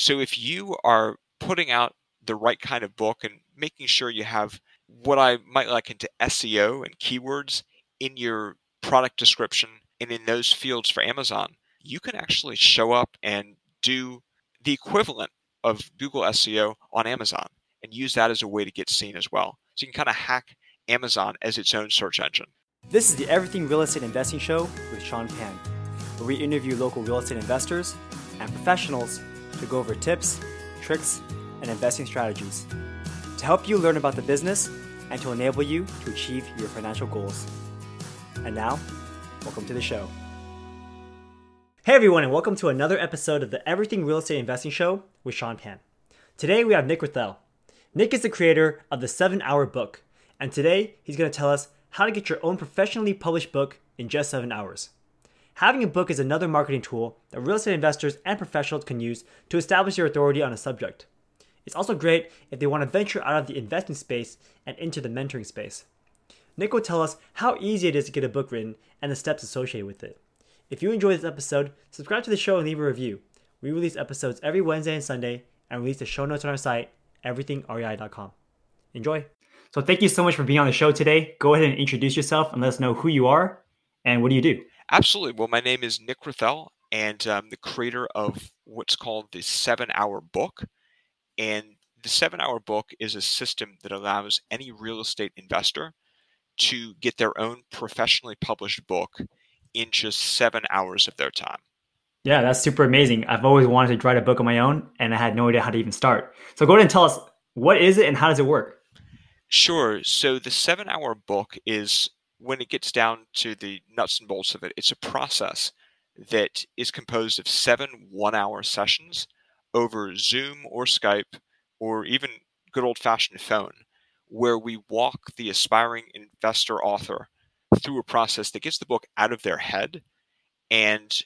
So if you are putting out the right kind of book and making sure you have what I might liken to SEO and keywords in your product description and in those fields for Amazon, you can actually show up and do the equivalent of Google SEO on Amazon and use that as a way to get seen as well. So you can kind of hack Amazon as its own search engine. This is the Everything Real Estate Investing Show with Sean Pan, where we interview local real estate investors and professionals to go over tips, tricks, and investing strategies to help you learn about the business and to enable you to achieve your financial goals. And now, welcome to the show. Hey everyone, and welcome to another episode of the Everything Real Estate Investing Show with Sean Pan. Today we have Nick Rethel. Nick is the creator of the 7 Hour Book, and today he's going to tell us how to get your own professionally published book in just 7 hours. Having a book is another marketing tool that real estate investors and professionals can use to establish their authority on a subject. It's also great if they want to venture out of the investing space and into the mentoring space. Nick will tell us how easy it is to get a book written and the steps associated with it. If you enjoyed this episode, subscribe to the show and leave a review. We release episodes every Wednesday and Sunday and release the show notes on our site, everythingrei.com. Enjoy. So, thank you so much for being on the show today. Go ahead and introduce yourself and let us know who you are and what do you do. Absolutely. Well, my name is Nick Rethel, and I'm the creator of what's called the Seven Hour Book. And the seven hour book is a system that allows any real estate investor to get their own professionally published book in just seven hours of their time. Yeah, that's super amazing. I've always wanted to write a book on my own and I had no idea how to even start. So go ahead and tell us what is it and how does it work? Sure. So the seven hour book is when it gets down to the nuts and bolts of it, it's a process that is composed of seven one hour sessions over Zoom or Skype or even good old fashioned phone, where we walk the aspiring investor author through a process that gets the book out of their head. And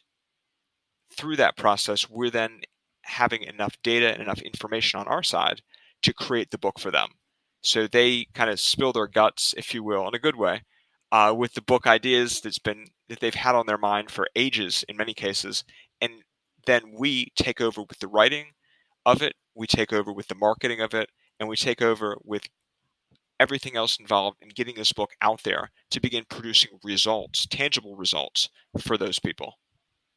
through that process, we're then having enough data and enough information on our side to create the book for them. So they kind of spill their guts, if you will, in a good way, uh, with the book ideas that's been that they've had on their mind for ages in many cases, and then we take over with the writing of it, we take over with the marketing of it, and we take over with everything else involved in getting this book out there to begin producing results, tangible results for those people.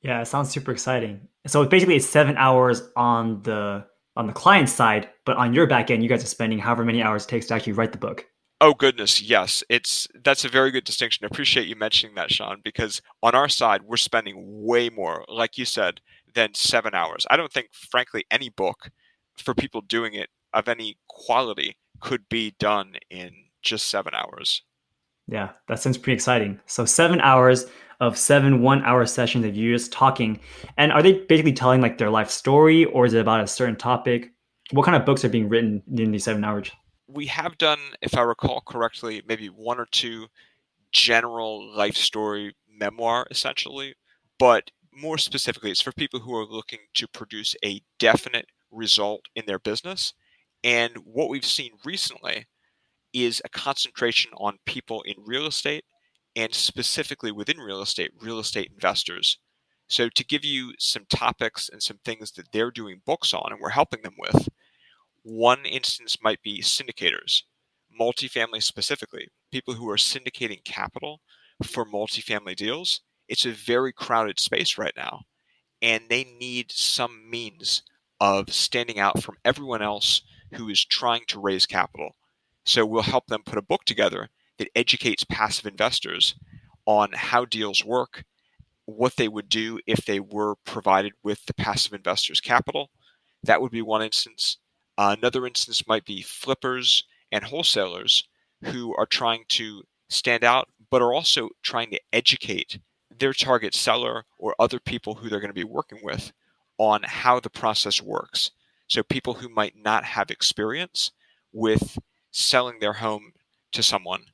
Yeah, it sounds super exciting. So basically it's seven hours on the on the client side, but on your back end, you guys are spending however many hours it takes to actually write the book. Oh goodness, yes. It's that's a very good distinction. I appreciate you mentioning that, Sean, because on our side, we're spending way more, like you said, than seven hours. I don't think, frankly, any book for people doing it of any quality could be done in just seven hours. Yeah, that sounds pretty exciting. So seven hours of seven one-hour sessions of you just talking, and are they basically telling like their life story, or is it about a certain topic? What kind of books are being written in these seven hours? We have done, if I recall correctly, maybe one or two general life story memoir, essentially, but more specifically, it's for people who are looking to produce a definite result in their business. And what we've seen recently is a concentration on people in real estate and specifically within real estate, real estate investors. So, to give you some topics and some things that they're doing books on and we're helping them with, one instance might be syndicators, multifamily specifically, people who are syndicating capital for multifamily deals it's a very crowded space right now, and they need some means of standing out from everyone else who is trying to raise capital. So we'll help them put a book together that educates passive investors on how deals work, what they would do if they were provided with the passive investors' capital. That would be one instance. Uh, another instance might be flippers and wholesalers who are trying to stand out, but are also trying to educate their target seller or other people who they're going to be working with on how the process works. So, people who might not have experience with selling their home to someone,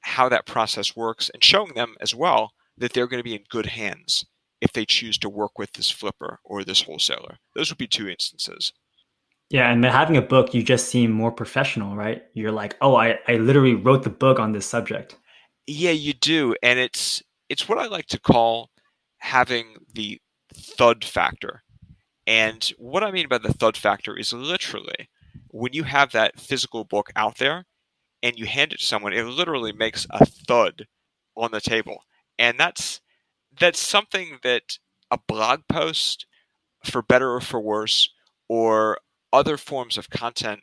how that process works, and showing them as well that they're going to be in good hands if they choose to work with this flipper or this wholesaler. Those would be two instances. Yeah, and having a book, you just seem more professional, right? You're like, oh, I, I literally wrote the book on this subject. Yeah, you do. And it's it's what I like to call having the thud factor. And what I mean by the thud factor is literally when you have that physical book out there and you hand it to someone, it literally makes a thud on the table. And that's that's something that a blog post, for better or for worse, or other forms of content,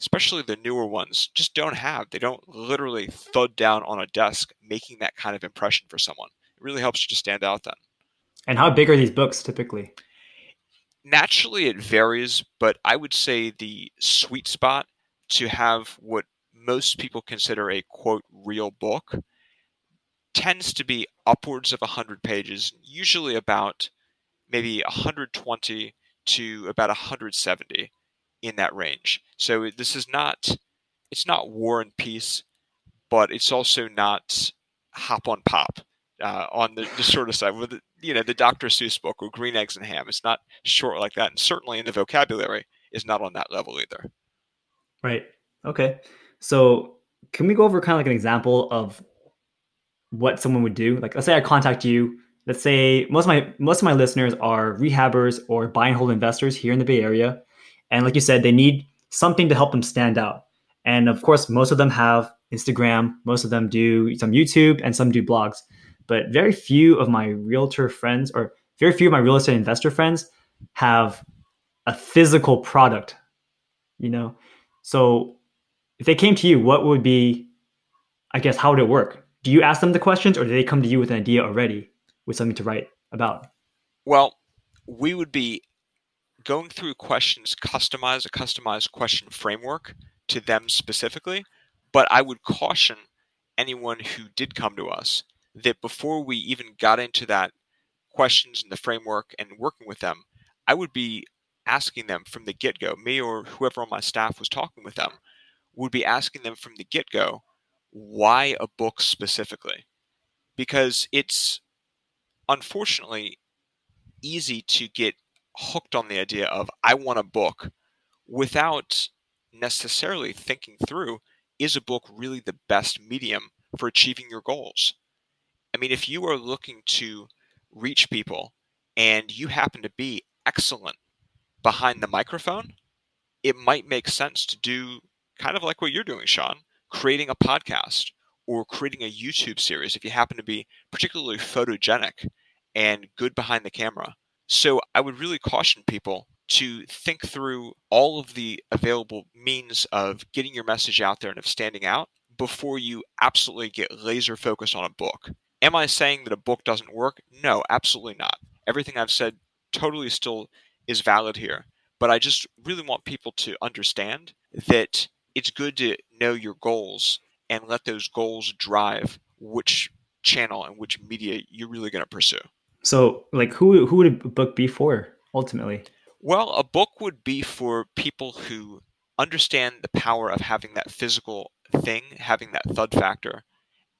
especially the newer ones, just don't have. They don't literally thud down on a desk, making that kind of impression for someone. It really helps you to stand out then. And how big are these books typically? Naturally, it varies, but I would say the sweet spot to have what most people consider a quote real book tends to be upwards of 100 pages, usually about maybe 120 to about 170 in that range. So this is not it's not War and Peace, but it's also not Hop on Pop uh, on the, the sort of side with you know the Dr. Seuss book or Green Eggs and Ham. It's not short like that, and certainly in the vocabulary is not on that level either. Right. Okay. So can we go over kind of like an example of what someone would do? Like, let's say I contact you. Let's say most of my most of my listeners are rehabbers or buy and hold investors here in the Bay Area, and like you said, they need something to help them stand out. And of course, most of them have Instagram. Most of them do some YouTube, and some do blogs. But very few of my realtor friends, or very few of my real estate investor friends, have a physical product. You know, so if they came to you, what would be, I guess, how would it work? Do you ask them the questions or do they come to you with an idea already with something to write about? Well, we would be going through questions, customize a customized question framework to them specifically. But I would caution anyone who did come to us that before we even got into that questions in the framework and working with them, I would be asking them from the get go, me or whoever on my staff was talking with them, would be asking them from the get go, why a book specifically? Because it's unfortunately easy to get hooked on the idea of, I want a book without necessarily thinking through, is a book really the best medium for achieving your goals? I mean, if you are looking to reach people and you happen to be excellent behind the microphone, it might make sense to do kind of like what you're doing, Sean, creating a podcast or creating a YouTube series if you happen to be particularly photogenic and good behind the camera. So I would really caution people to think through all of the available means of getting your message out there and of standing out before you absolutely get laser focused on a book. Am I saying that a book doesn't work? No, absolutely not. Everything I've said totally still is valid here. But I just really want people to understand that it's good to know your goals and let those goals drive which channel and which media you're really going to pursue. So, like, who who would a book be for ultimately? Well, a book would be for people who understand the power of having that physical thing, having that thud factor,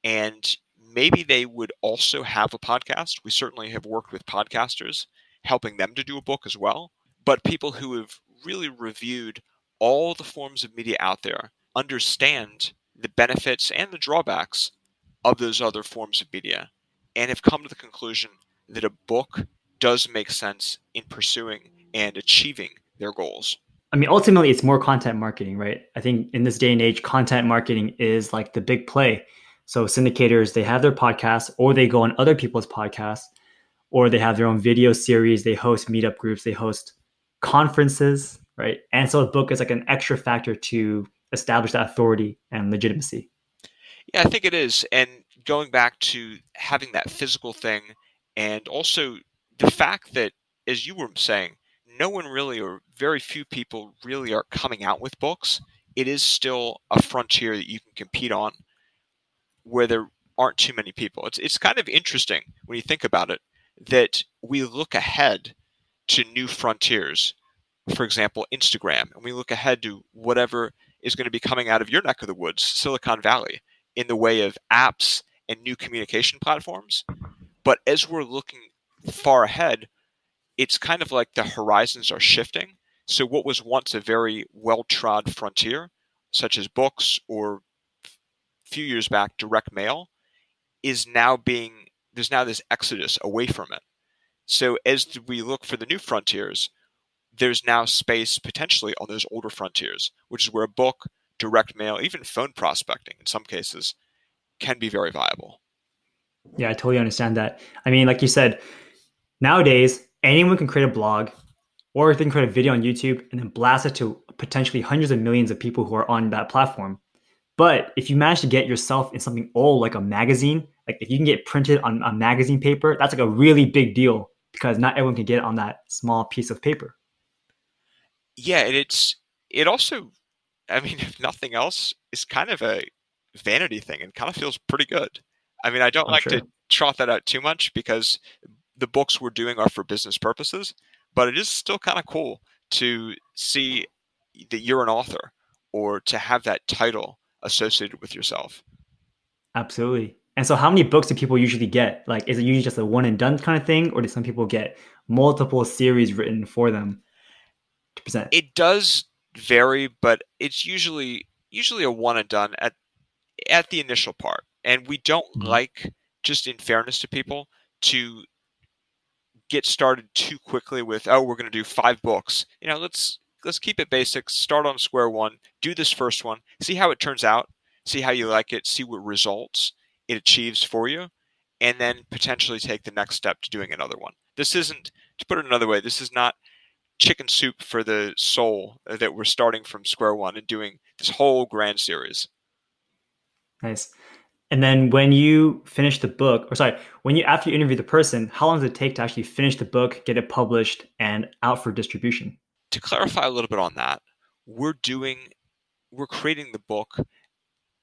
and maybe they would also have a podcast. We certainly have worked with podcasters, helping them to do a book as well. But people who have really reviewed all the forms of media out there understand the benefits and the drawbacks of those other forms of media and have come to the conclusion that a book does make sense in pursuing and achieving their goals. I mean, ultimately, it's more content marketing, right? I think in this day and age, content marketing is like the big play. So, syndicators, they have their podcasts or they go on other people's podcasts or they have their own video series, they host meetup groups, they host conferences, right? And so a book is like an extra factor to establish that authority and legitimacy. Yeah, I think it is. And going back to having that physical thing and also the fact that, as you were saying, no one really or very few people really are coming out with books. It is still a frontier that you can compete on where there aren't too many people. It's, it's kind of interesting when you think about it that we look ahead to new frontiers for example, Instagram, and we look ahead to whatever is going to be coming out of your neck of the woods, Silicon Valley, in the way of apps and new communication platforms. But as we're looking far ahead, it's kind of like the horizons are shifting. So, what was once a very well trod frontier, such as books or a few years back, direct mail, is now being, there's now this exodus away from it. So, as we look for the new frontiers, there's now space potentially on those older frontiers, which is where a book, direct mail, even phone prospecting in some cases can be very viable. Yeah, I totally understand that. I mean, like you said, nowadays anyone can create a blog or they can create a video on YouTube and then blast it to potentially hundreds of millions of people who are on that platform. But if you manage to get yourself in something old like a magazine, like if you can get printed on a magazine paper, that's like a really big deal because not everyone can get on that small piece of paper. Yeah, and it's it also I mean, if nothing else, is kind of a vanity thing and kind of feels pretty good. I mean, I don't I'm like sure. to trot that out too much because the books we're doing are for business purposes, but it is still kind of cool to see that you're an author or to have that title associated with yourself. Absolutely. And so, how many books do people usually get? Like, is it usually just a one and done kind of thing, or do some people get multiple series written for them to present? It does vary, but it's usually usually a one and done at at the initial part. And we don't mm-hmm. like, just in fairness to people, to get started too quickly with, oh, we're going to do five books. You know, let's let's keep it basic. Start on square one. Do this first one. See how it turns out. See how you like it. See what results it achieves for you, and then potentially take the next step to doing another one. This isn't, to put it another way, this is not chicken soup for the soul that we're starting from square one and doing this whole grand series. Nice. And then when you finish the book, or sorry, when you after you interview the person, how long does it take to actually finish the book, get it published, and out for distribution? To clarify a little bit on that, we're doing we're creating the book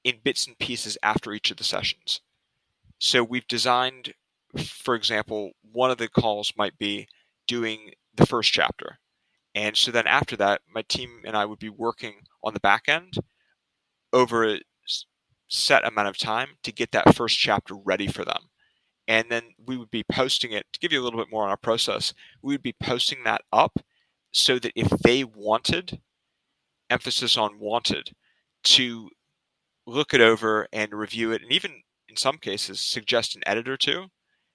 in bits and pieces after each of the sessions. So we've designed, for example, one of the calls might be doing the first chapter. And so then after that, my team and I would be working on the back end over set amount of time to get that first chapter ready for them. And then we would be posting it to give you a little bit more on our process. We would be posting that up so that if they wanted, emphasis on wanted, to look it over and review it, and even in some cases suggest an editor to,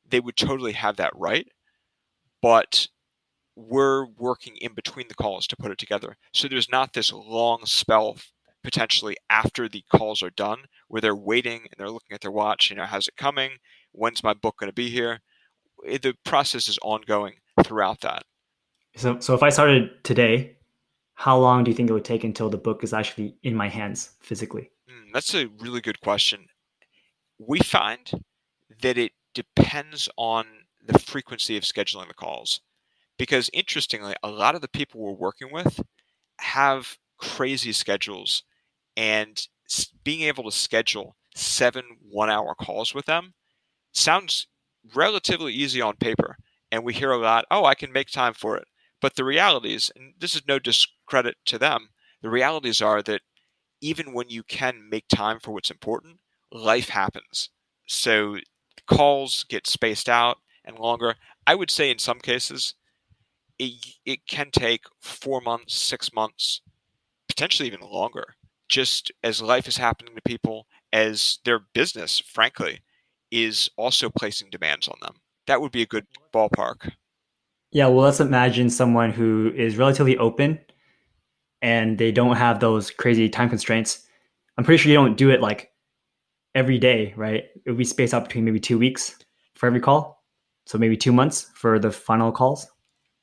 they would totally have that right. But we're working in between the calls to put it together. So there's not this long spell potentially after the calls are done where they're waiting and they're looking at their watch you know how's it coming? When's my book going to be here? Eh, the process is ongoing throughout that. So so if i started today how long do you think it would take until the book is actually in my hands physically? Mm, that's a really good question. We find that it depends on the frequency of scheduling the calls because interestingly a lot of the people we're working with have crazy schedules and being able to schedule seven one hour calls with them sounds relatively easy on paper. And we hear a lot, oh, I can make time for it. But the realities, and this is no discredit to them, the realities are that even when you can make time for what's important, life happens. So calls get spaced out and longer. I would say in some cases, it, it can take four months, six months, potentially even longer just as life is happening to people, as their business, frankly, is also placing demands on them. That would be a good ballpark. Yeah, well, let's imagine someone who is relatively open and they don't have those crazy time constraints. I'm pretty sure you don't do it like every day, right? It would be spaced out between maybe two weeks for every call. So maybe two months for the final calls.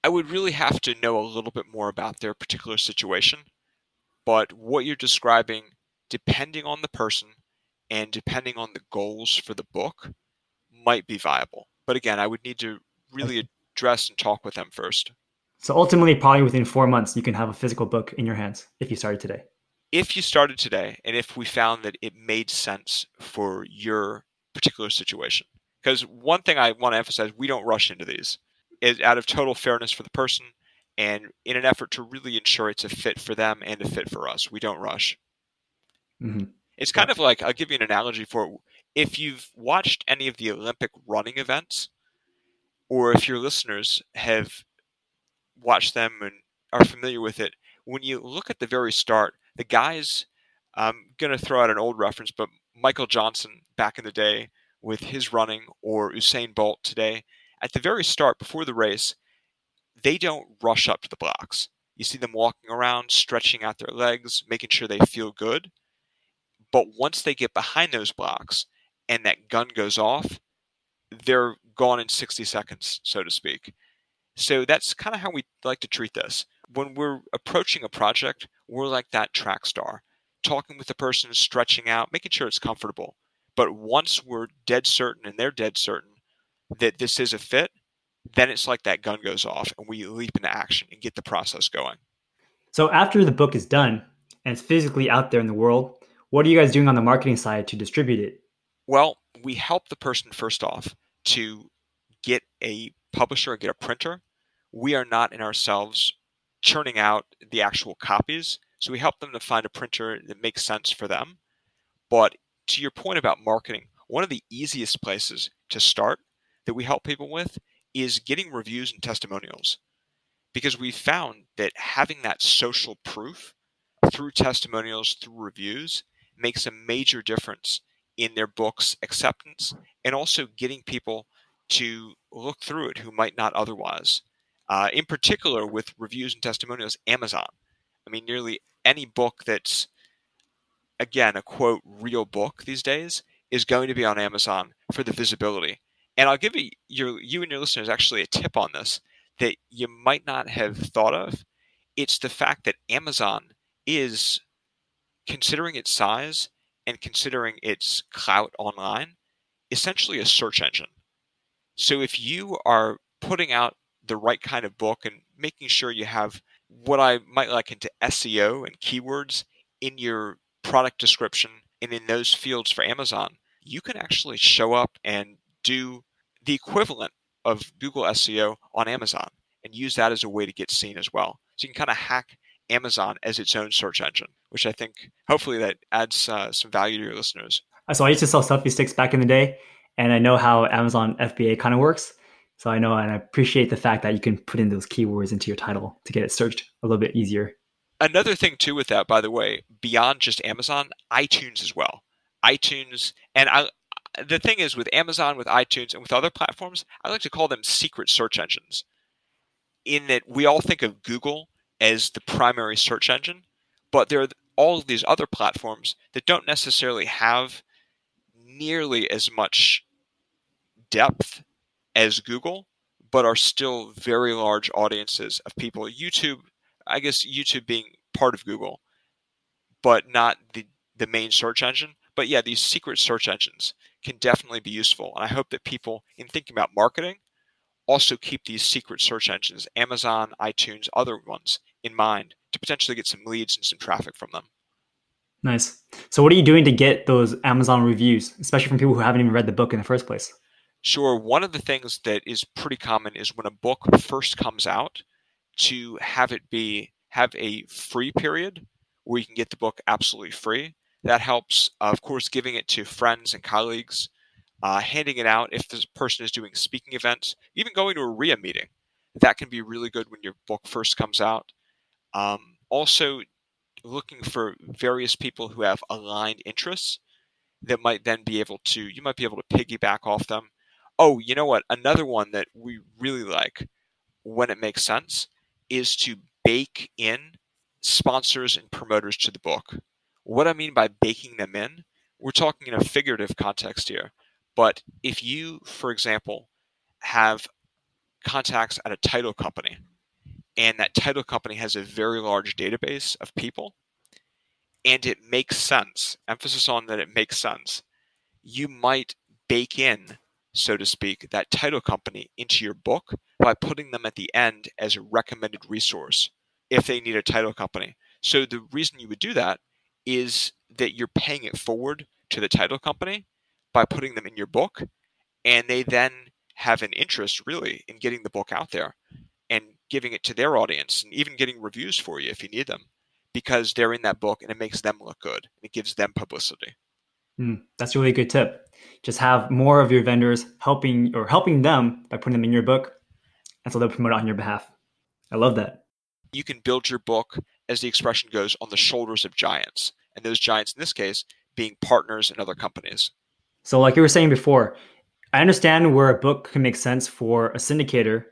I would really have to know a little bit more about their particular situation but what you're describing, depending on the person and depending on the goals for the book, might be viable. But again, I would need to really address and talk with them first. So ultimately, probably within four months, you can have a physical book in your hands if you started today. If you started today, and if we found that it made sense for your particular situation, because one thing I want to emphasize, we don't rush into these. Is out of total fairness for the person, and in an effort to really ensure it's a fit for them and a fit for us. We don't rush. Mm-hmm. It's kind of like I'll give you an analogy for it. If you've watched any of the Olympic running events, or if your listeners have watched them and are familiar with it, when you look at the very start, the guys, I'm going to throw out an old reference, but Michael Johnson back in the day with his running, or Usain Bolt today, at the very start, before the race, they don't rush up to the blocks. You see them walking around, stretching out their legs, making sure they feel good. But once they get behind those blocks and that gun goes off, they're gone in 60 seconds, so to speak. So that's kind of how we like to treat this. When we're approaching a project, we're like that track star, talking with the person, stretching out, making sure it's comfortable. But once we're dead certain and they're dead certain that this is a fit, then it's like that gun goes off and we leap into action and get the process going. So after the book is done and it's physically out there in the world, what are you guys doing on the marketing side to distribute it? Well, we help the person first off to get a publisher, get a printer. We are not in ourselves churning out the actual copies. So we help them to find a printer that makes sense for them. But to your point about marketing, one of the easiest places to start that we help people with is getting reviews and testimonials. Because we found that having that social proof through testimonials, through reviews, makes a major difference in their book's acceptance and also getting people to look through it who might not otherwise. Uh, in particular, with reviews and testimonials, Amazon. I mean, nearly any book that's again, a quote, real book these days is going to be on Amazon for the visibility. And I'll give you, your, you and your listeners actually a tip on this that you might not have thought of. It's the fact that Amazon is, considering its size and considering its clout online, essentially a search engine. So if you are putting out the right kind of book and making sure you have what I might like into SEO and keywords in your product description and in those fields for Amazon, you can actually show up and do the equivalent of Google SEO on Amazon and use that as a way to get seen as well. So you can kind of hack Amazon as its own search engine, which I think hopefully that adds uh, some value to your listeners. So I used to sell selfie sticks back in the day, and I know how Amazon FBA kind of works. So I know and I appreciate the fact that you can put in those keywords into your title to get it searched a little bit easier. Another thing too with that, by the way, beyond just Amazon, iTunes as well. iTunes, and I, the thing is with Amazon, with iTunes, and with other platforms, I like to call them secret search engines. In that we all think of Google as the primary search engine, but there are all of these other platforms that don't necessarily have nearly as much depth as Google, but are still very large audiences of people. YouTube I guess YouTube being part of Google, but not the, the main search engine. But yeah, these secret search engines can definitely be useful. And I hope that people, in thinking about marketing, also keep these secret search engines, Amazon, iTunes, other ones, in mind to potentially get some leads and some traffic from them. Nice. So, what are you doing to get those Amazon reviews, especially from people who haven't even read the book in the first place? Sure. One of the things that is pretty common is when a book first comes out, to have it be have a free period where you can get the book absolutely free. That helps, uh, of course, giving it to friends and colleagues, uh, handing it out if the person is doing speaking events, even going to a REIA meeting. That can be really good when your book first comes out. Um, also, looking for various people who have aligned interests that might then be able to, you might be able to piggyback off them. Oh, you know what? Another one that we really like when it makes sense is to bake in sponsors and promoters to the book. What I mean by baking them in, we're talking in a figurative context here. But if you, for example, have contacts at a title company, and that title company has a very large database of people, and it makes sense, emphasis on that it makes sense, you might bake in so to speak, that title company into your book by putting them at the end as a recommended resource if they need a title company. So the reason you would do that is that you're paying it forward to the title company by putting them in your book, and they then have an interest really in getting the book out there and giving it to their audience and even getting reviews for you if you need them because they're in that book and it makes them look good and it gives them publicity. Mm, that's a really good tip. Just have more of your vendors helping or helping them by putting them in your book, and so they'll promote it on your behalf. I love that. You can build your book, as the expression goes, on the shoulders of giants, and those giants in this case being partners in other companies. So, like you were saying before, I understand where a book can make sense for a syndicator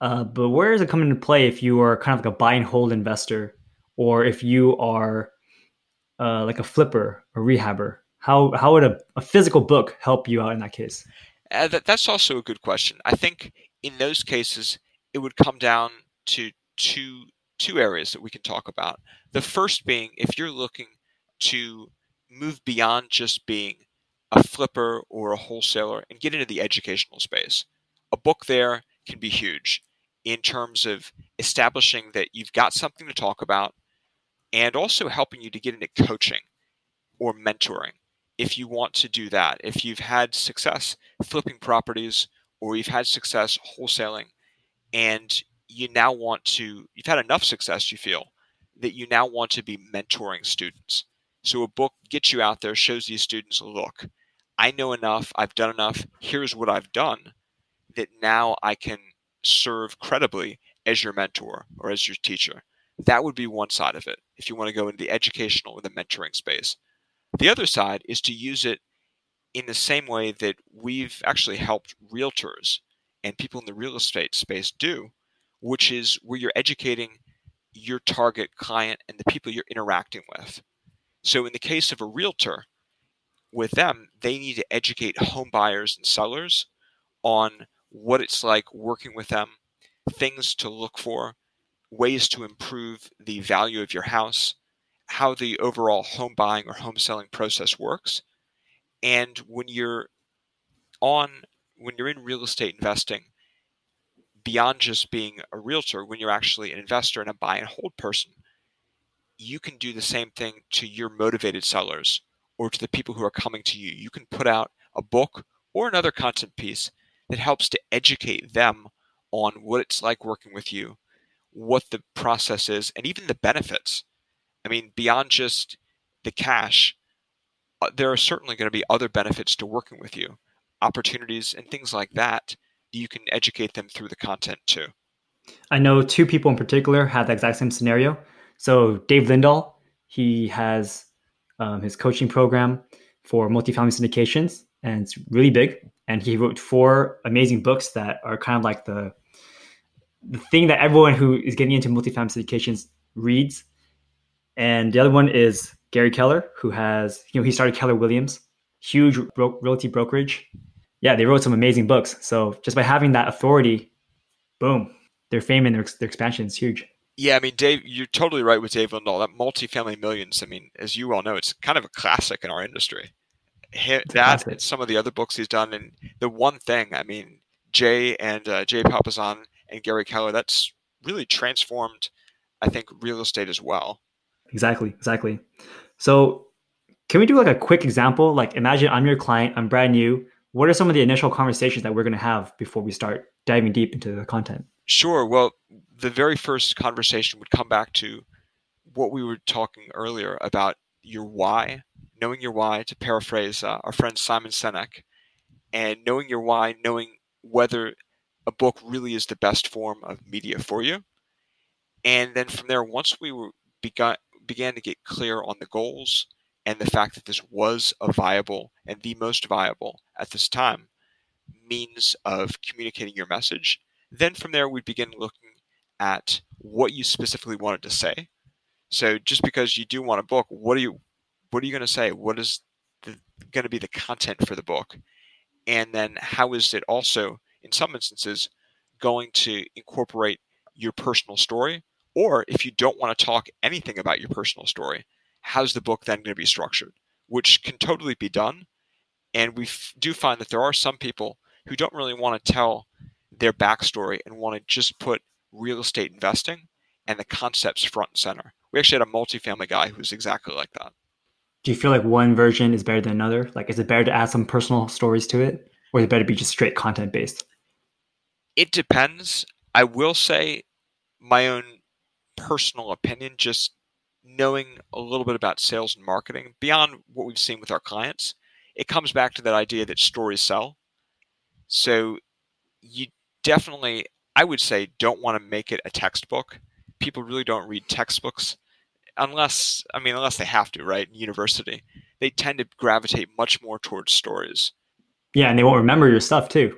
Uh, but where does it come into play if you are kind of like a buy and hold investor, or if you are uh, like a flipper or rehabber? How how would a, a physical book help you out in that case? Uh, that, that's also a good question. I think in those cases, it would come down to two two areas that we can talk about. The first being if you're looking to move beyond just being a flipper or a wholesaler and get into the educational space. A book there can be huge in terms of establishing that you've got something to talk about and also helping you to get into coaching or mentoring if you want to do that. If you've had success flipping properties or you've had success wholesaling and you now want to, you've had enough success, you feel, that you now want to be mentoring students. So a book gets you out there, shows these students, look, I know enough, I've done enough, here's what I've done that now I can serve credibly as your mentor or as your teacher. That would be one side of it if you want to go into the educational or the mentoring space. The other side is to use it in the same way that we've actually helped realtors and people in the real estate space do, which is where you're educating your target client and the people you're interacting with. So, in the case of a realtor, with them, they need to educate home buyers and sellers on what it's like working with them, things to look for, ways to improve the value of your house, how the overall home buying or home selling process works. And when you're on, when you're in real estate investing, beyond just being a realtor, when you're actually an investor and a buy and hold person, you can do the same thing to your motivated sellers or to the people who are coming to you. You can put out a book or another content piece that helps to educate them on what it's like working with you, what the process is, and even the benefits. I mean, beyond just the cash, uh, there are certainly going to be other benefits to working with you, opportunities and things like that. You can educate them through the content too. I know two people in particular had the exact same scenario. So Dave Lindahl, he has um, his coaching program for multifamily syndications, and it's really big. And he wrote four amazing books that are kind of like the the thing that everyone who is getting into multifamily syndications reads. And the other one is Gary Keller, who has you know he started Keller Williams, huge ro- realty brokerage. Yeah, they wrote some amazing books. So just by having that authority, boom, their fame and their, their expansion is huge. Yeah, I mean, Dave, you're totally right with Dave Lindahl. That multifamily millions, I mean, as you all know, it's kind of a classic in our industry. that and some of the other books he's done, and the one thing, I mean, Jay and uh, Jay Papasan and Gary Keller, that's really transformed, I think, real estate as well. Exactly, exactly. So, can we do like a quick example? Like, imagine I'm your client, I'm brand new. What are some of the initial conversations that we're going to have before we start diving deep into the content? Sure. Well, the very first conversation would come back to what we were talking earlier about your why, knowing your why, to paraphrase uh, our friend Simon Sinek, and knowing your why, knowing whether a book really is the best form of media for you. And then from there, once we were begun, began to get clear on the goals and the fact that this was a viable and the most viable at this time means of communicating your message, then from there we'd begin looking at what you specifically wanted to say. So just because you do want a book, what are you what are you going to say? What is going to be the content for the book? And then how is it also in some instances going to incorporate your personal story? Or if you don't want to talk anything about your personal story, how's the book then going to be structured? Which can totally be done. And we f- do find that there are some people who don't really want to tell their backstory and want to just put real estate investing and the concepts front and center. We actually had a multifamily guy who's exactly like that. Do you feel like one version is better than another? Like, is it better to add some personal stories to it, or is it better to be just straight content based? It depends. I will say my own personal opinion, just knowing a little bit about sales and marketing beyond what we've seen with our clients, it comes back to that idea that stories sell. So you definitely I would say don't want to make it a textbook. People really don't read textbooks unless I mean unless they have to, right? In university, they tend to gravitate much more towards stories. Yeah, and they won't remember your stuff too.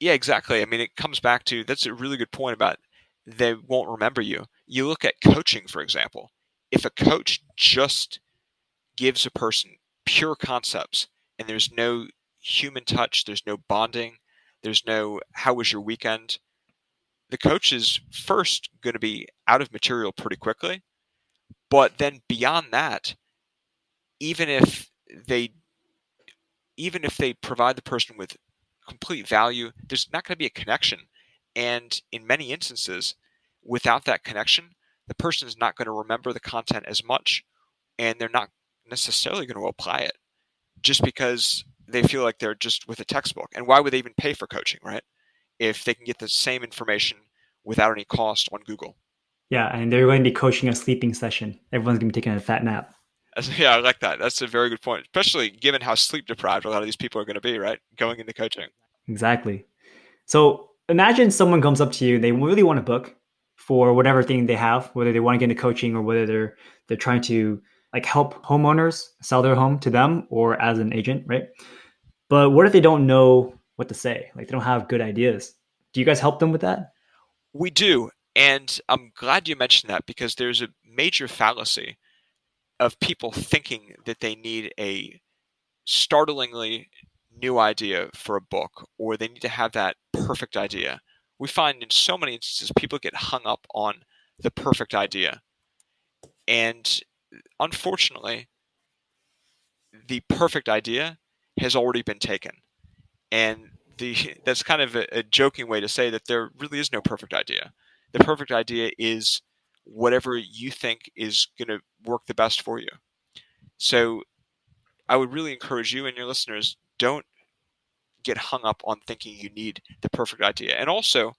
Yeah, exactly. I mean, it comes back to that's a really good point about they won't remember you. You look at coaching, for example. If a coach just gives a person pure concepts and there's no human touch, there's no bonding, there's no how was your weekend, the coach is first going to be out of material pretty quickly. But then beyond that, even if they even if they provide the person with complete value, there's not going to be a connection. And in many instances, without that connection, the person is not going to remember the content as much and they're not necessarily going to apply it just because they feel like they're just with a textbook. And why would they even pay for coaching, right? If they can get the same information without any cost on Google. Yeah, and they're going to be coaching a sleeping session. Everyone's going to be taking a fat nap. Yeah, I like that. That's a very good point, especially given how sleep deprived a lot of these people are going to be, right? Going into coaching. Exactly. So imagine someone comes up to you, they really want a book for whatever thing they have, whether they want to get into coaching or whether they're they're trying to like help homeowners sell their home to them or as an agent, right? But what if they don't know what to say? Like they don't have good ideas. Do you guys help them with that? We do. And I'm glad you mentioned that because there's a major fallacy of people thinking that they need a startlingly new idea for a book or they need to have that perfect idea. We find in so many instances people get hung up on the perfect idea. And unfortunately, the perfect idea has already been taken. And the that's kind of a, a joking way to say that there really is no perfect idea. The perfect idea is whatever you think is going to work the best for you. So I would really encourage you and your listeners don't get hung up on thinking you need the perfect idea. And also,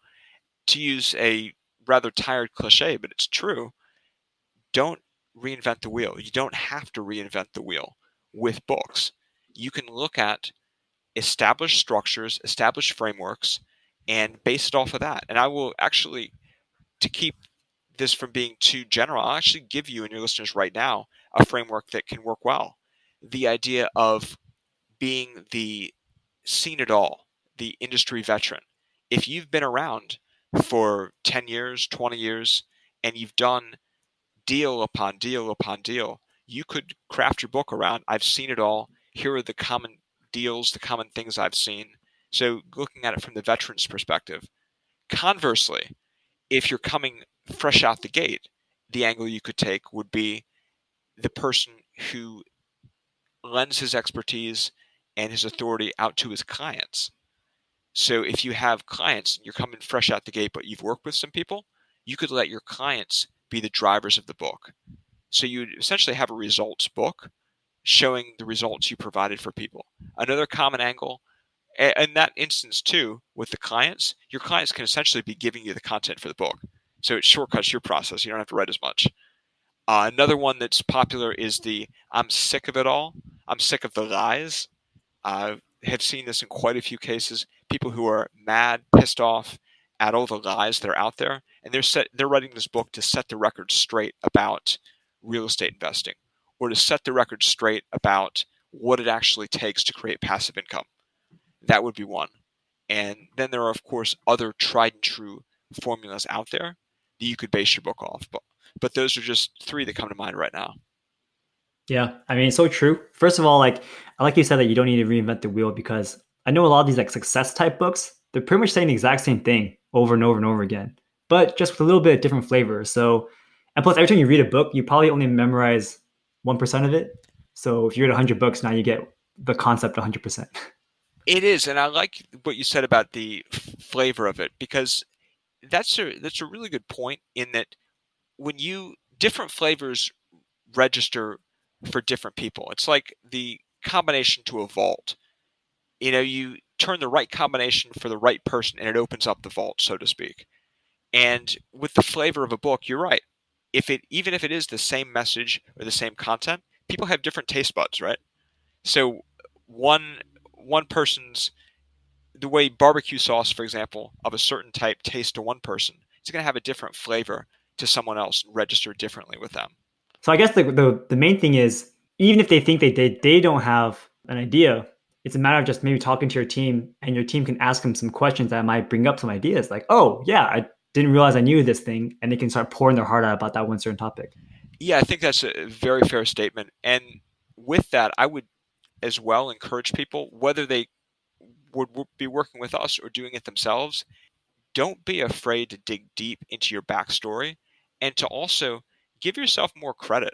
to use a rather tired cliche, but it's true, don't reinvent the wheel. You don't have to reinvent the wheel with books. You can look at established structures, establish frameworks, and base it off of that. And I will actually, to keep this from being too general, I'll actually give you and your listeners right now a framework that can work well. The idea of being the seen it all, the industry veteran. If you've been around for 10 years, 20 years, and you've done deal upon deal upon deal, you could craft your book around I've seen it all. Here are the common deals, the common things I've seen. So, looking at it from the veteran's perspective. Conversely, if you're coming fresh out the gate, the angle you could take would be the person who lends his expertise and his authority out to his clients. So if you have clients and you're coming fresh out the gate, but you've worked with some people, you could let your clients be the drivers of the book. So you essentially have a results book showing the results you provided for people. Another common angle, in that instance too, with the clients, your clients can essentially be giving you the content for the book. So it shortcuts your process. You don't have to write as much. Uh, another one that's popular is the I'm sick of it all. I'm sick of the lies. I have seen this in quite a few cases. People who are mad, pissed off at all the lies that are out there, and they're set, they're writing this book to set the record straight about real estate investing, or to set the record straight about what it actually takes to create passive income. That would be one. And then there are, of course, other tried and true formulas out there that you could base your book off. But but those are just three that come to mind right now. Yeah, I mean, it's so true. First of all, like I like you said that you don't need to reinvent the wheel because I know a lot of these like success type books, they're pretty much saying the exact same thing over and over and over again, but just with a little bit of different flavor. So, and plus, every time you read a book, you probably only memorize one percent of it. So, if you read hundred books, now you get the concept hundred percent. It is, and I like what you said about the flavor of it because that's a that's a really good point in that when you different flavors register for different people. It's like the combination to a vault. You know, you turn the right combination for the right person and it opens up the vault, so to speak. And with the flavor of a book, you're right. If it even if it is the same message or the same content, people have different taste buds, right? So one one person's the way barbecue sauce, for example, of a certain type tastes to one person, it's going to have a different flavor to someone else register differently with them. So I guess the, the, the main thing is even if they think they, they, they don't have an idea, it's a matter of just maybe talking to your team and your team can ask them some questions that might bring up some ideas like, oh, yeah, I didn't realize I knew this thing. And they can start pouring their heart out about that one certain topic. Yeah, I think that's a very fair statement. And with that, I would as well encourage people, whether they would be working with us or doing it themselves, don't be afraid to dig deep into your backstory and to also give yourself more credit.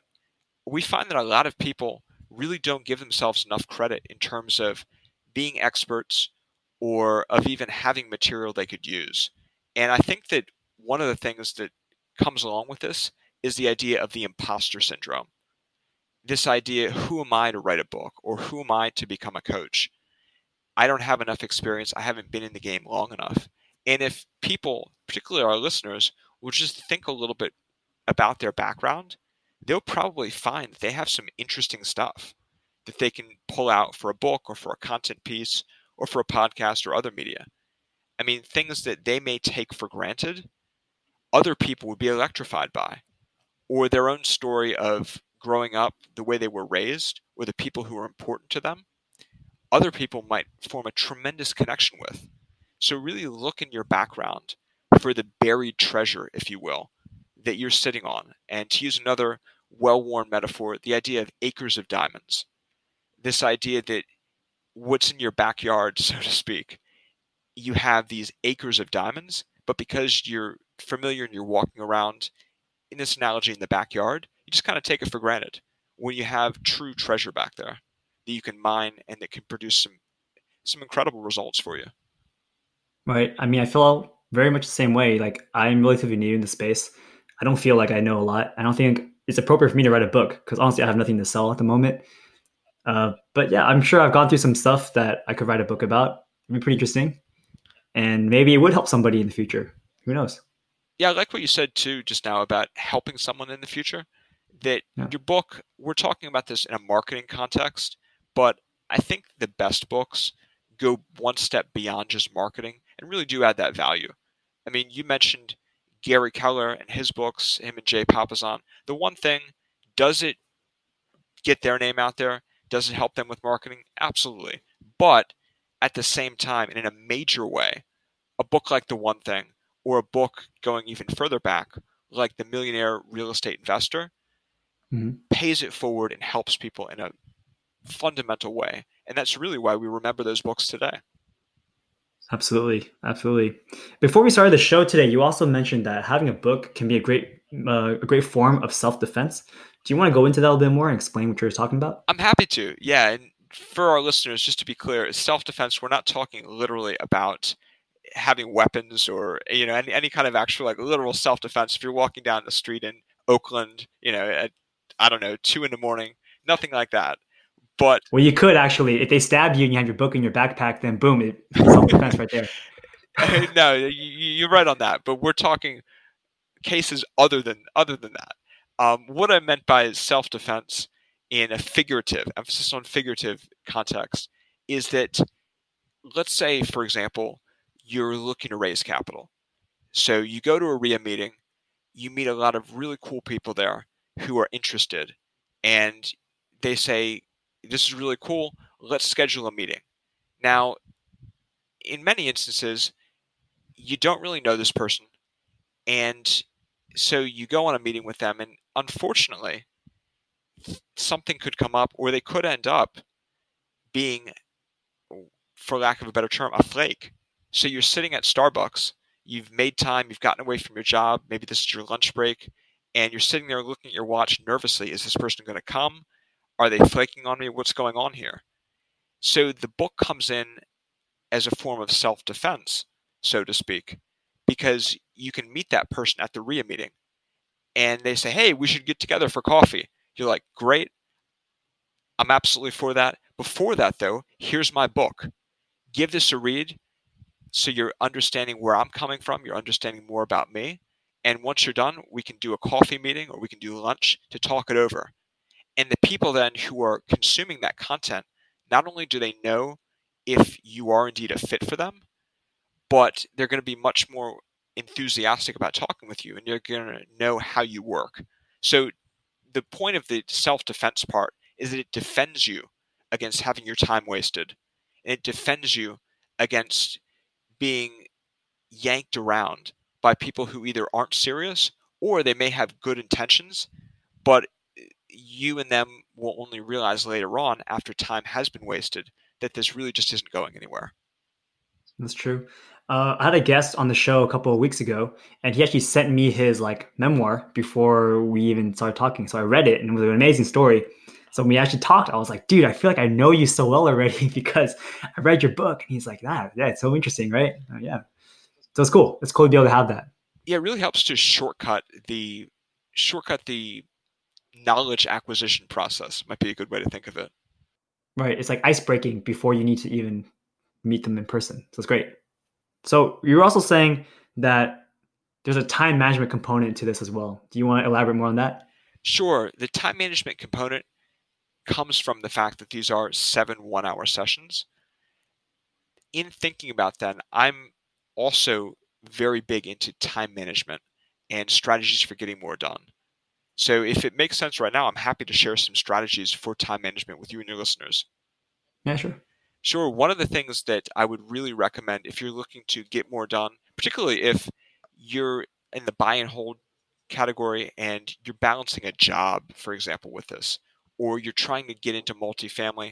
We find that a lot of people really don't give themselves enough credit in terms of being experts or of even having material they could use. And I think that one of the things that comes along with this is the idea of the imposter syndrome. This idea who am I to write a book or who am I to become a coach? I don't have enough experience. I haven't been in the game long enough. And if people, particularly our listeners, will just think a little bit about their background, they'll probably find that they have some interesting stuff that they can pull out for a book or for a content piece or for a podcast or other media. I mean, things that they may take for granted, other people would be electrified by, or their own story of growing up, the way they were raised, or the people who are important to them, other people might form a tremendous connection with. So, really look in your background for the buried treasure, if you will, that you're sitting on. And to use another well worn metaphor, the idea of acres of diamonds. This idea that what's in your backyard, so to speak, you have these acres of diamonds, but because you're familiar and you're walking around in this analogy in the backyard, you just kind of take it for granted when you have true treasure back there that you can mine and that can produce some some incredible results for you. Right. I mean, I feel very much the same way. Like I'm relatively new in the space. I don't feel like I know a lot. I don't think it's appropriate for me to write a book because honestly, I have nothing to sell at the moment. Uh, but yeah, I'm sure I've gone through some stuff that I could write a book about. It'd be pretty interesting, and maybe it would help somebody in the future. Who knows? Yeah, I like what you said too just now about helping someone in the future. That yeah. your book, we're talking about this in a marketing context, but I think the best books go one step beyond just marketing and really do add that value. I mean, you mentioned Gary Keller and his books, him and Jay Papasan. The one thing, does it get their name out there? Does it help them with marketing? Absolutely. But at the same time, and in a major way, a book like The One Thing, or a book going even further back, like The Millionaire Real Estate Investor, mm-hmm. pays it forward and helps people in a fundamental way. And that's really why we remember those books today. Absolutely, absolutely. Before we started the show today, you also mentioned that having a book can be a great uh, a great form of self defense. Do you want to go into that a little bit more and explain what you're talking about? I'm happy to. Yeah, and for our listeners, just to be clear, self defense. We're not talking literally about having weapons or you know any, any kind of actual like literal self defense. If you're walking down the street in Oakland, you know, at I don't know two in the morning, nothing like that. But well, you could actually, if they stab you and you have your book in your backpack, then boom, it's self defense right there. no, you, are right on that. But we're talking cases other than other than that. Um, what I meant by self defense in a figurative emphasis on figurative context is that let's say, for example, you're looking to raise capital. So you go to a REIA meeting, you meet a lot of really cool people there who are interested, and they say, this is really cool. Let's schedule a meeting. Now, in many instances, you don't really know this person. And so you go on a meeting with them, and unfortunately, something could come up, or they could end up being, for lack of a better term, a flake. So you're sitting at Starbucks, you've made time, you've gotten away from your job, maybe this is your lunch break, and you're sitting there looking at your watch nervously. Is this person going to come? Are they flaking on me? What's going on here? So the book comes in as a form of self defense, so to speak, because you can meet that person at the REIA meeting and they say, hey, we should get together for coffee. You're like, great. I'm absolutely for that. Before that, though, here's my book. Give this a read so you're understanding where I'm coming from, you're understanding more about me. And once you're done, we can do a coffee meeting or we can do lunch to talk it over. And the people then who are consuming that content, not only do they know if you are indeed a fit for them, but they're going to be much more enthusiastic about talking with you and you're going to know how you work. So the point of the self defense part is that it defends you against having your time wasted. and it defends you against being yanked around by people who either aren't serious or they may have good intentions, but you and them will only realize later on after time has been wasted that this really just isn't going anywhere. That's true. Uh, I had a guest on the show a couple of weeks ago, and he actually sent me his like memoir before we even started talking. So I read it, and it was an amazing story. So when we actually talked, I was like, "Dude, I feel like I know you so well already because I read your book." And he's like, "Yeah, yeah, it's so interesting, right?" Yeah, so it's cool. It's cool to be able to have that. Yeah, it really helps to shortcut the shortcut the knowledge acquisition process. Might be a good way to think of it. Right. It's like ice breaking before you need to even meet them in person. So it's great. So you're also saying that there's a time management component to this as well. Do you want to elaborate more on that? Sure. The time management component comes from the fact that these are seven one hour sessions. In thinking about that, I'm also very big into time management and strategies for getting more done. So if it makes sense right now, I'm happy to share some strategies for time management with you and your listeners. Yeah, sure. Sure. One of the things that I would really recommend if you're looking to get more done, particularly if you're in the buy and hold category and you're balancing a job, for example, with this, or you're trying to get into multifamily,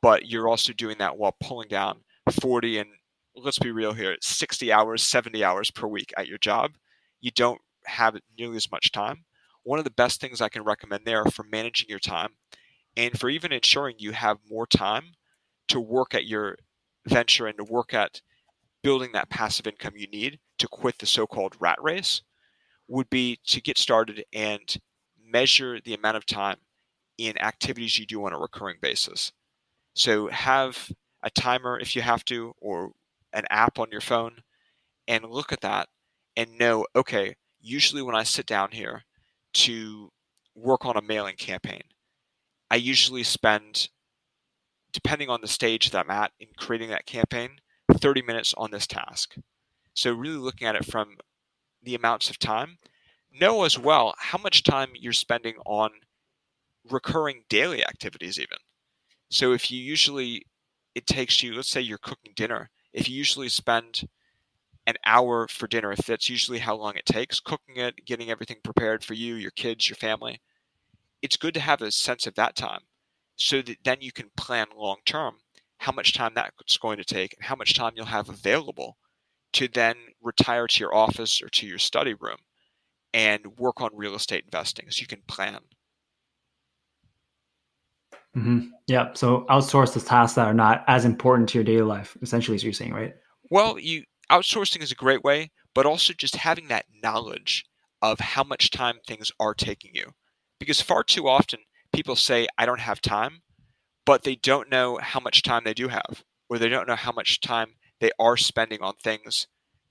but you're also doing that while pulling down 40 and let's be real here 60 hours, 70 hours per week at your job, you don't have nearly as much time. One of the best things I can recommend there for managing your time and for even ensuring you have more time to work at your venture and to work at building that passive income you need to quit the so called rat race would be to get started and measure the amount of time in activities you do on a recurring basis. So have a timer if you have to, or an app on your phone, and look at that and know okay, usually when I sit down here to work on a mailing campaign, I usually spend depending on the stage that I'm at in creating that campaign, 30 minutes on this task. So, really looking at it from the amounts of time, know as well how much time you're spending on recurring daily activities, even. So, if you usually, it takes you, let's say you're cooking dinner, if you usually spend an hour for dinner, if that's usually how long it takes, cooking it, getting everything prepared for you, your kids, your family, it's good to have a sense of that time so that then you can plan long term how much time that's going to take and how much time you'll have available to then retire to your office or to your study room and work on real estate investing so you can plan. Mm-hmm. Yeah. So outsource the tasks that are not as important to your daily life, essentially, as you're saying, right? Well, you outsourcing is a great way, but also just having that knowledge of how much time things are taking you. Because far too often people say, I don't have time, but they don't know how much time they do have, or they don't know how much time they are spending on things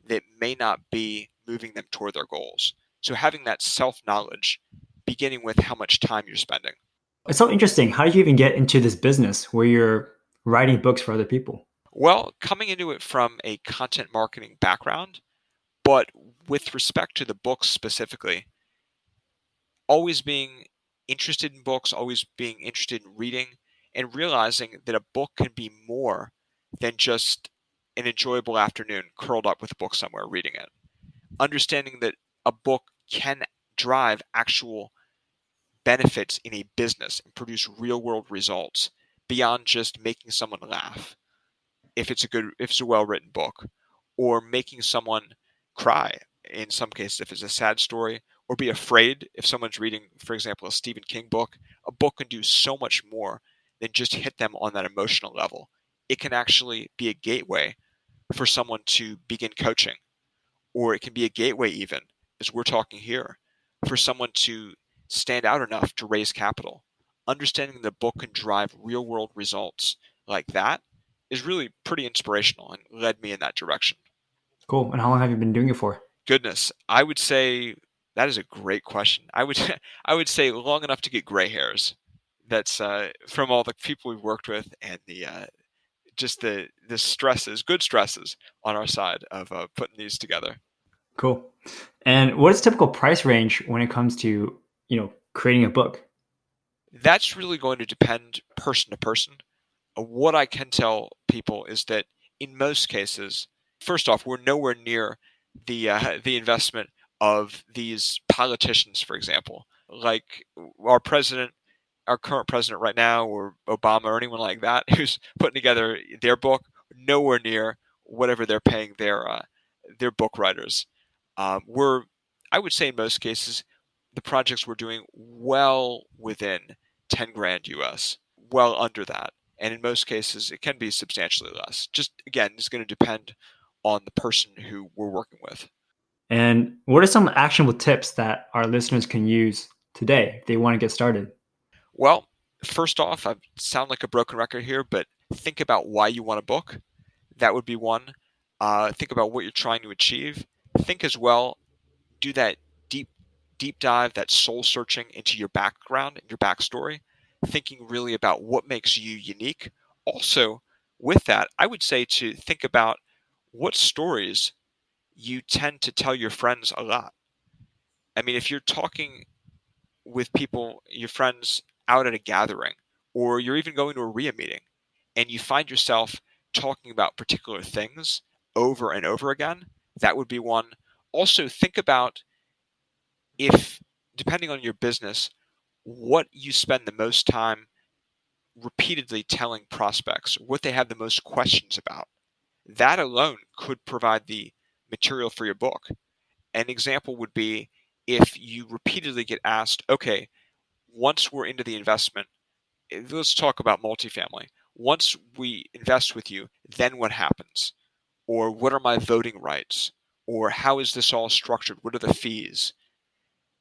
that may not be moving them toward their goals. So having that self knowledge, beginning with how much time you're spending. It's so interesting. How did you even get into this business where you're writing books for other people? Well, coming into it from a content marketing background, but with respect to the books specifically, always being interested in books, always being interested in reading, and realizing that a book can be more than just an enjoyable afternoon curled up with a book somewhere reading it. Understanding that a book can drive actual benefits in a business and produce real world results beyond just making someone laugh if it's a good if it's a well written book or making someone cry in some cases if it's a sad story or be afraid if someone's reading, for example, a Stephen King book. A book can do so much more than just hit them on that emotional level. It can actually be a gateway for someone to begin coaching, or it can be a gateway, even as we're talking here, for someone to stand out enough to raise capital. Understanding the book can drive real world results like that is really pretty inspirational and led me in that direction. Cool. And how long have you been doing it for? Goodness, I would say that is a great question. I would I would say long enough to get gray hairs. That's uh, from all the people we've worked with and the uh, just the the stresses, good stresses on our side of uh, putting these together. Cool. And what is typical price range when it comes to you know creating a book? That's really going to depend person to person. Uh, what I can tell people is that in most cases, first off, we're nowhere near the uh, the investment of these politicians, for example, like our president, our current president right now, or Obama, or anyone like that, who's putting together their book, nowhere near whatever they're paying their uh, their book writers. Um, we're, I would say, in most cases, the projects we're doing well within 10 grand US, well under that. And in most cases, it can be substantially less. Just again, it's going to depend on the person who we're working with. And what are some actionable tips that our listeners can use today if they want to get started? Well, first off, I sound like a broken record here, but think about why you want a book. That would be one. Uh, think about what you're trying to achieve. Think as well, do that deep, dive, that soul searching into your background and your backstory, thinking really about what makes you unique. Also, with that, I would say to think about what stories you tend to tell your friends a lot. I mean, if you're talking with people, your friends out at a gathering, or you're even going to a REIA meeting, and you find yourself talking about particular things over and over again, that would be one. Also, think about if, depending on your business, what you spend the most time repeatedly telling prospects, what they have the most questions about. That alone could provide the material for your book. An example would be if you repeatedly get asked, okay, once we're into the investment, let's talk about multifamily. Once we invest with you, then what happens? Or what are my voting rights? Or how is this all structured? What are the fees?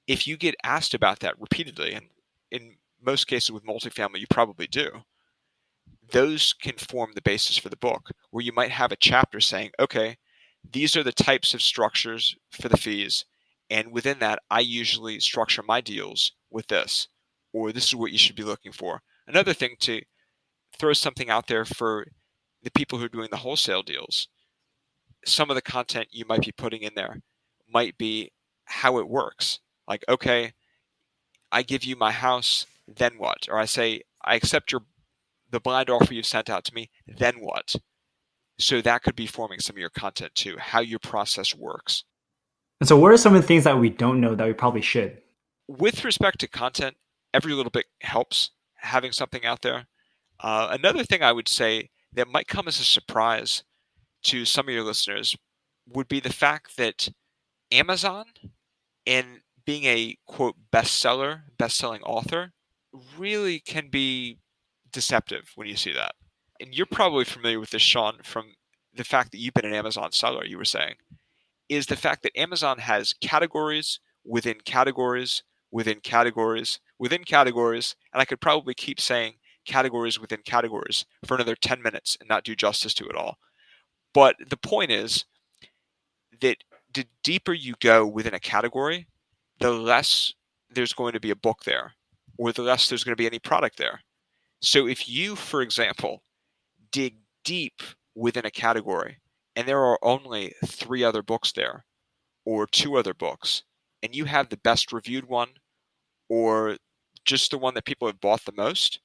If you get asked about that repeatedly, and in most cases with multifamily, you probably do, those can form the basis for the book, where you might have a chapter saying, okay, these are the types of structures for the fees. And within that, I usually structure my deals with this, or this is what you should be looking for. Another thing to throw something out there for the people who are doing the wholesale deals. Some of the content you might be putting in there might be how it works. Like, okay, I give you my house, then what? Or I say, I accept your the blind offer you've sent out to me, then what? So that could be forming some of your content too, how your process works. And so, what are some of the things that we don't know that we probably should? With respect to content, every little bit helps having something out there. Uh, another thing I would say that might come as a surprise to some of your listeners would be the fact that Amazon and being a quote bestseller, best-selling author really can be deceptive when you see that and you're probably familiar with this, Sean, from the fact that you've been an Amazon seller, you were saying, is the fact that Amazon has categories within categories within categories within categories, and I could probably keep saying categories within categories for another 10 minutes and not do justice to it all. But the point is that the deeper you go within a category, the less there's going to be a book there, or the less there's going to be any product there. So if you, for example, dig deep within a category and there are only three other books there or two other books and you have the best reviewed one or just the one that people have bought the most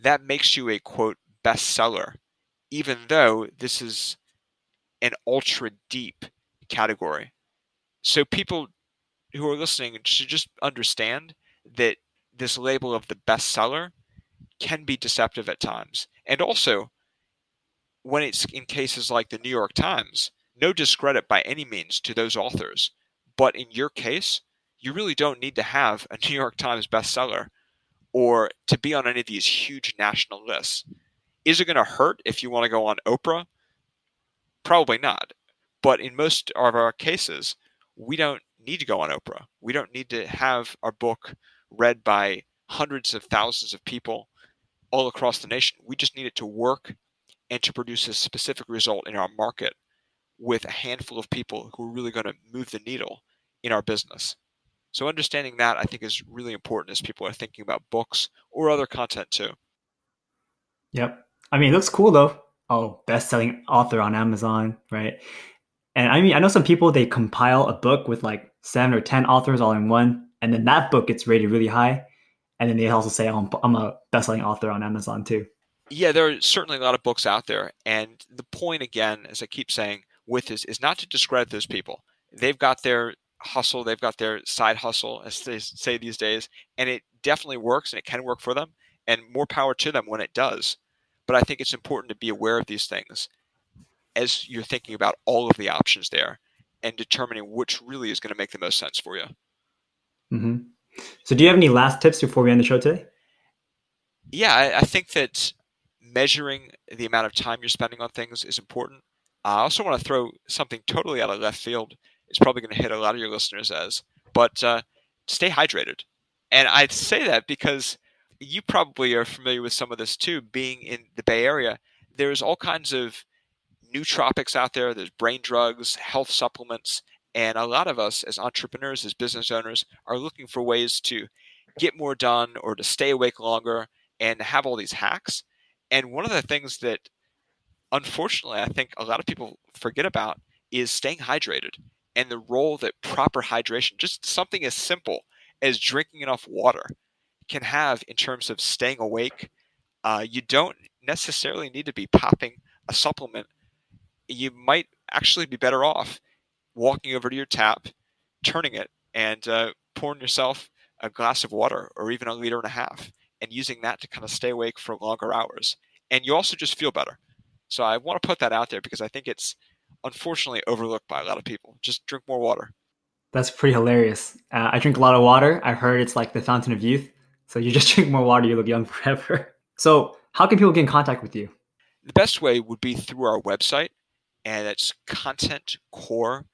that makes you a quote bestseller even though this is an ultra deep category so people who are listening should just understand that this label of the bestseller can be deceptive at times and also when it's in cases like the New York Times, no discredit by any means to those authors. But in your case, you really don't need to have a New York Times bestseller or to be on any of these huge national lists. Is it going to hurt if you want to go on Oprah? Probably not. But in most of our cases, we don't need to go on Oprah. We don't need to have our book read by hundreds of thousands of people all across the nation. We just need it to work and to produce a specific result in our market with a handful of people who are really going to move the needle in our business. So understanding that I think is really important as people are thinking about books or other content too. Yep. I mean, it looks cool though. Oh, best-selling author on Amazon, right? And I mean, I know some people they compile a book with like seven or ten authors all in one, and then that book gets rated really high, and then they also say, oh, "I'm a best-selling author on Amazon too." Yeah, there are certainly a lot of books out there. And the point, again, as I keep saying, with this is not to discredit those people. They've got their hustle, they've got their side hustle, as they say these days, and it definitely works and it can work for them. And more power to them when it does. But I think it's important to be aware of these things as you're thinking about all of the options there and determining which really is going to make the most sense for you. Mm-hmm. So, do you have any last tips before we end the show today? Yeah, I, I think that measuring the amount of time you're spending on things is important. I also want to throw something totally out of left field. It's probably going to hit a lot of your listeners as, but uh, stay hydrated. And I say that because you probably are familiar with some of this too. Being in the Bay Area, there's all kinds of nootropics out there. There's brain drugs, health supplements, and a lot of us as entrepreneurs, as business owners, are looking for ways to get more done or to stay awake longer and have all these hacks. And one of the things that unfortunately I think a lot of people forget about is staying hydrated and the role that proper hydration, just something as simple as drinking enough water, can have in terms of staying awake. Uh, you don't necessarily need to be popping a supplement. You might actually be better off walking over to your tap, turning it, and uh, pouring yourself a glass of water or even a liter and a half and using that to kind of stay awake for longer hours. And you also just feel better. So I want to put that out there because I think it's unfortunately overlooked by a lot of people. Just drink more water. That's pretty hilarious. Uh, I drink a lot of water. I heard it's like the fountain of youth. So you just drink more water, you look young forever. So how can people get in contact with you? The best way would be through our website, and it's contentcorps.net.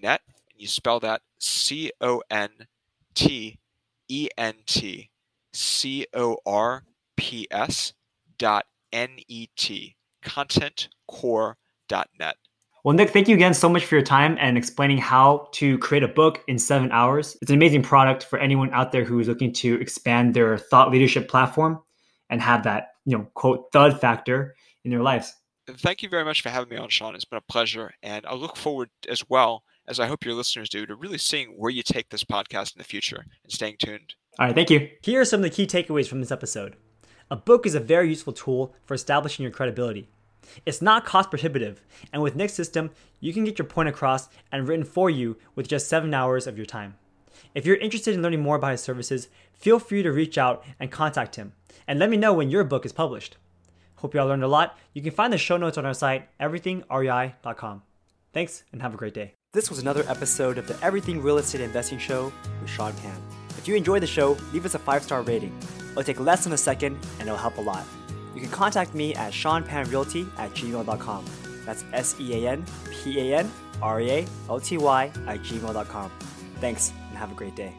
And you spell that C O N T E N T C O R P S dot N E T, contentcorps.net. Well, Nick, thank you again so much for your time and explaining how to create a book in seven hours. It's an amazing product for anyone out there who is looking to expand their thought leadership platform and have that, you know, quote, thud factor in their lives. Thank you very much for having me on, Sean. It's been a pleasure. And I look forward as well, as I hope your listeners do, to really seeing where you take this podcast in the future and staying tuned. All right, thank you. Here are some of the key takeaways from this episode. A book is a very useful tool for establishing your credibility. It's not cost prohibitive, and with Nick's system, you can get your point across and written for you with just seven hours of your time. If you're interested in learning more about his services, feel free to reach out and contact him, and let me know when your book is published. Hope you all learned a lot. You can find the show notes on our site, everythingrei.com. Thanks, and have a great day. This was another episode of the Everything Real Estate Investing Show with Sean Pan. If you enjoyed the show, leave us a five star rating. It'll take less than a second and it'll help a lot. You can contact me at seanpanrealty at gmail.com. That's S E A N P A N R E A L T Y at gmail.com. Thanks and have a great day.